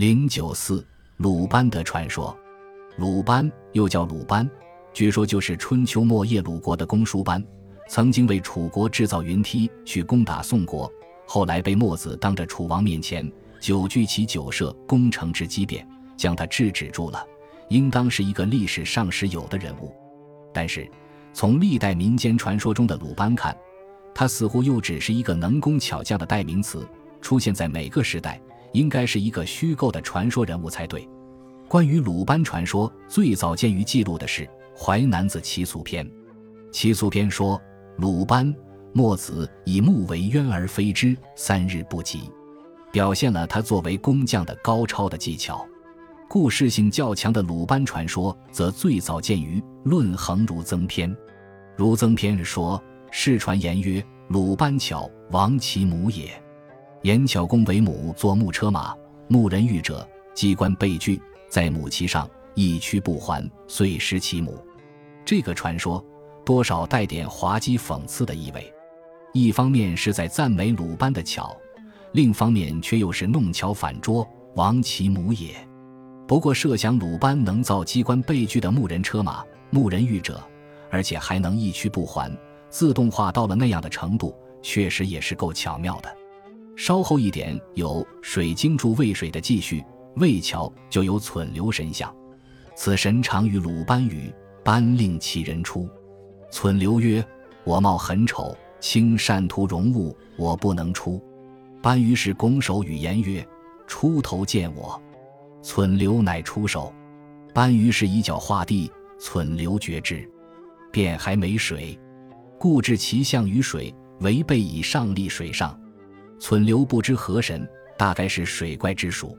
零九四鲁班的传说，鲁班又叫鲁班，据说就是春秋末叶鲁国的公输班，曾经为楚国制造云梯去攻打宋国，后来被墨子当着楚王面前酒具其酒射，攻城之机变，将他制止住了，应当是一个历史上时有的人物。但是从历代民间传说中的鲁班看，他似乎又只是一个能工巧匠的代名词，出现在每个时代。应该是一个虚构的传说人物才对。关于鲁班传说，最早见于记录的是《淮南子·齐俗篇》。齐俗篇说：“鲁班，墨子以木为渊而飞之，三日不及。”表现了他作为工匠的高超的技巧。故事性较强的鲁班传说，则最早见于《论衡·儒增篇》。《儒增篇》说：“世传言曰，鲁班巧，王其母也。”颜巧公为母坐木车马，牧人遇者，机关被拒，在母骑上，一去不还，遂失其母。这个传说多少带点滑稽讽刺的意味，一方面是在赞美鲁班的巧，另一方面却又是弄巧反拙，亡其母也。不过设想鲁班能造机关被拒的牧人车马，牧人遇者，而且还能一去不还，自动化到了那样的程度，确实也是够巧妙的。稍后一点有水晶柱渭水的记叙，渭桥就有存留神像。此神常与鲁班语，班令其人出。存留曰：“我貌很丑，轻善图容物，我不能出。”班于是拱手与言曰：“出头见我。”存留乃出手。班于是以脚画地，存留觉之，便还没水，故置其象于水，违背以上立水上。存留不知何神，大概是水怪之属。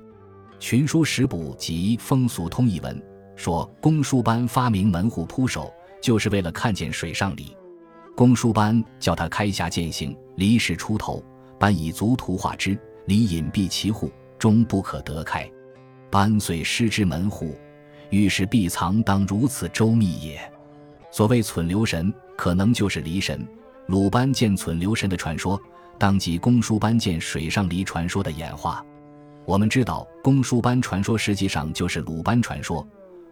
群书食补及风俗通一文说，公输班发明门户铺手，就是为了看见水上离。公输班叫他开下践行，离时出头，班以足图画之，离隐蔽其户，终不可得开。班遂失之门户，遇是必藏当如此周密也。所谓存留神，可能就是离神。鲁班见存留神的传说。当即公输班见水上离传说的演化，我们知道公输班传说实际上就是鲁班传说，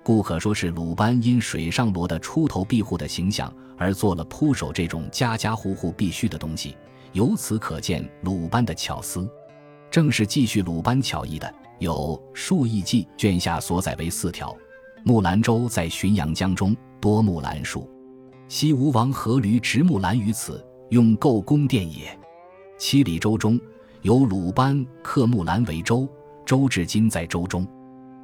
故可说是鲁班因水上罗的出头庇护的形象而做了铺手这种家家户户必须的东西。由此可见鲁班的巧思。正是继续鲁班巧艺的有《数亿记》卷下所载为四条：木兰舟在浔阳江中，多木兰树。西吴王阖闾植木兰于此，用构宫殿也。七里舟中有鲁班刻木兰为舟，舟至今在舟中。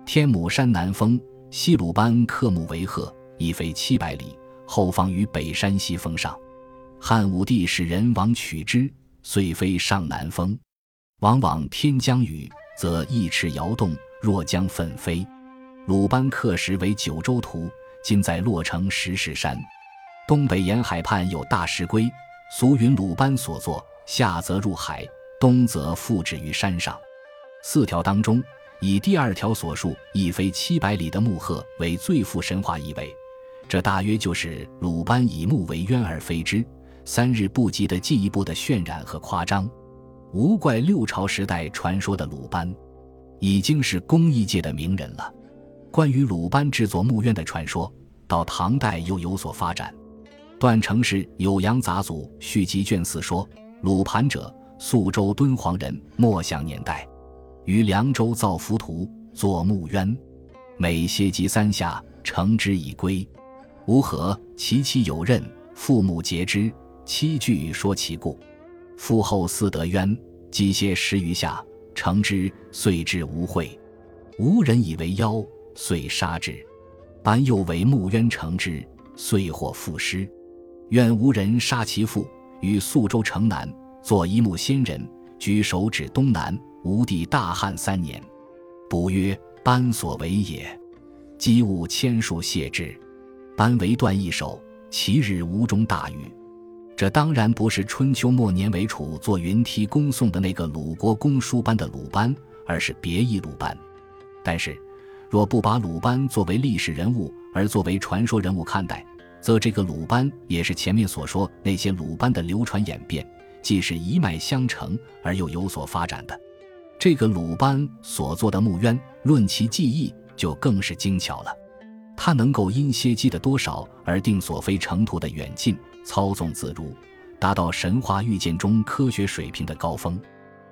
天母山南峰西鲁班刻木为鹤，已飞七百里，后方于北山西峰上。汉武帝使人往取之，遂飞上南峰。往往天将雨，则翼翅摇动，若将奋飞。鲁班刻石为九州图，今在洛城石室山。东北沿海畔有大石龟，俗云鲁班所作。下则入海，东则复止于山上。四条当中，以第二条所述一飞七百里的木鹤为最富神话意味。这大约就是鲁班以木为渊而飞之，三日不及的进一步的渲染和夸张。无怪六朝时代传说的鲁班，已经是工艺界的名人了。关于鲁班制作木鸢的传说，到唐代又有所发展。段成式《酉阳杂俎》续集卷四说。鲁盘者，宿州敦煌人，末享年代，于凉州造浮屠，作木鸢，每歇及三下，成之以归。吾何其妻有任，父母节之，妻具说其故。父后思得鸢，积歇十余下，成之，遂至无会。无人以为妖，遂杀之。班又为木鸢成之，遂获赋诗。愿无人杀其父。于宿州城南作一木仙人，举手指东南。吴地大旱三年，卜曰：“班所为也。”积物千数谢之。班为断一手，其日无中大雨。这当然不是春秋末年为楚做云梯恭送的那个鲁国公叔班的鲁班，而是别一鲁班。但是，若不把鲁班作为历史人物，而作为传说人物看待，则这个鲁班也是前面所说那些鲁班的流传演变，既是一脉相承而又有所发展的。这个鲁班所做的木鸢，论其技艺就更是精巧了。他能够因歇机的多少而定所飞程途的远近，操纵自如，达到神话预见中科学水平的高峰。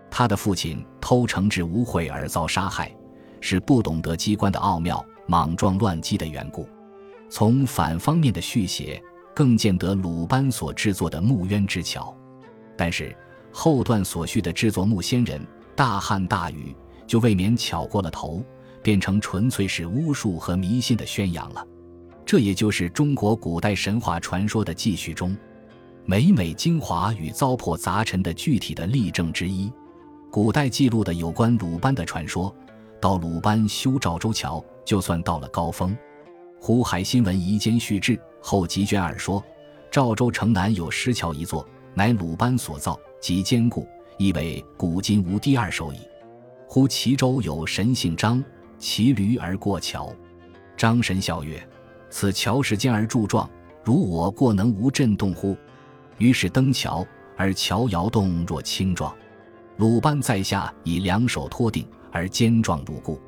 他的父亲偷城至无悔而遭杀害，是不懂得机关的奥妙，莽撞乱击的缘故。从反方面的续写，更见得鲁班所制作的木鸢之巧。但是后段所叙的制作木仙人。大旱大雨，就未免巧过了头，变成纯粹是巫术和迷信的宣扬了。这也就是中国古代神话传说的继续中，每每精华与糟粕杂陈的具体的例证之一。古代记录的有关鲁班的传说，到鲁班修赵州桥，就算到了高峰。《湖海新闻遗间续志》后集卷二说，赵州城南有石桥一座，乃鲁班所造，极坚固。亦为古今无第二手矣。乎其州有神姓张，骑驴而过桥。张神笑曰：“此桥是坚而柱壮，如我过能无震动乎？”于是登桥，而桥摇动若轻状。鲁班在下以两手托定，而坚壮如故。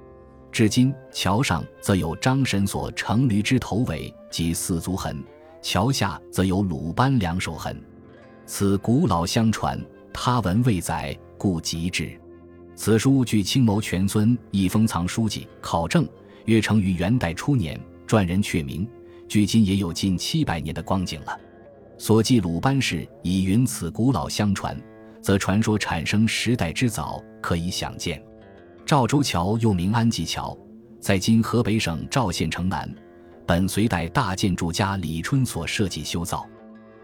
至今桥上则有张神所乘驴之头尾及四足痕，桥下则有鲁班两手痕。此古老相传。他文未载，故极之。此书据清牟全孙一封藏书记考证，约成于元代初年。传人确明，距今也有近七百年的光景了。所记鲁班氏以云此古老相传，则传说产生时代之早，可以想见。赵州桥又名安济桥，在今河北省赵县城南，本隋代大建筑家李春所设计修造，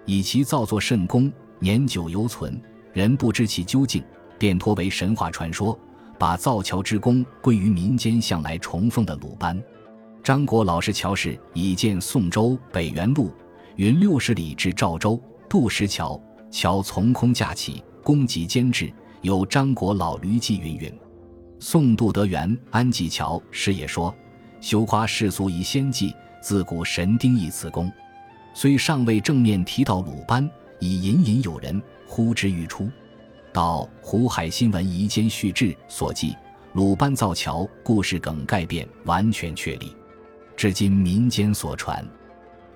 以其造作甚工，年久犹存。人不知其究竟，便托为神话传说，把造桥之功归于民间向来崇奉的鲁班。张国老师桥是已建宋州北元路，云六十里至赵州渡石桥，桥从空架起，功极坚制，有张国老驴记云云。宋杜德元安济桥诗也说：“休夸世俗以先记，自古神丁亦此功。”虽尚未正面提到鲁班，已隐隐有人。呼之欲出，到《湖海新闻遗间续志》所记，鲁班造桥故事梗概便，完全确立。至今民间所传，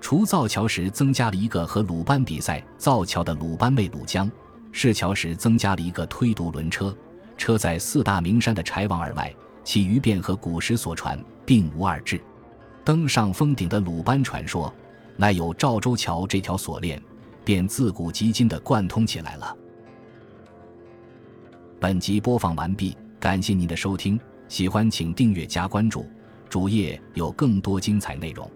除造桥时增加了一个和鲁班比赛造桥的鲁班妹鲁江，试桥时增加了一个推独轮车，车载四大名山的柴王而外，其余便和古时所传并无二致。登上峰顶的鲁班传说，乃有赵州桥这条锁链。便自古及今的贯通起来了。本集播放完毕，感谢您的收听，喜欢请订阅加关注，主页有更多精彩内容。